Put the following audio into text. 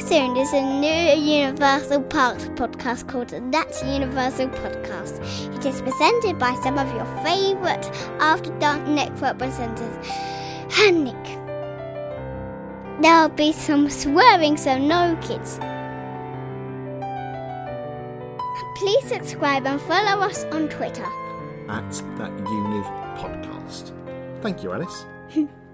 soon is a new Universal Parks podcast called That's Universal Podcast. It is presented by some of your favourite After Dark Network presenters and Nick. There'll be some swearing, so no kids. Please subscribe and follow us on Twitter. At that Univ podcast. Thank you, Alice.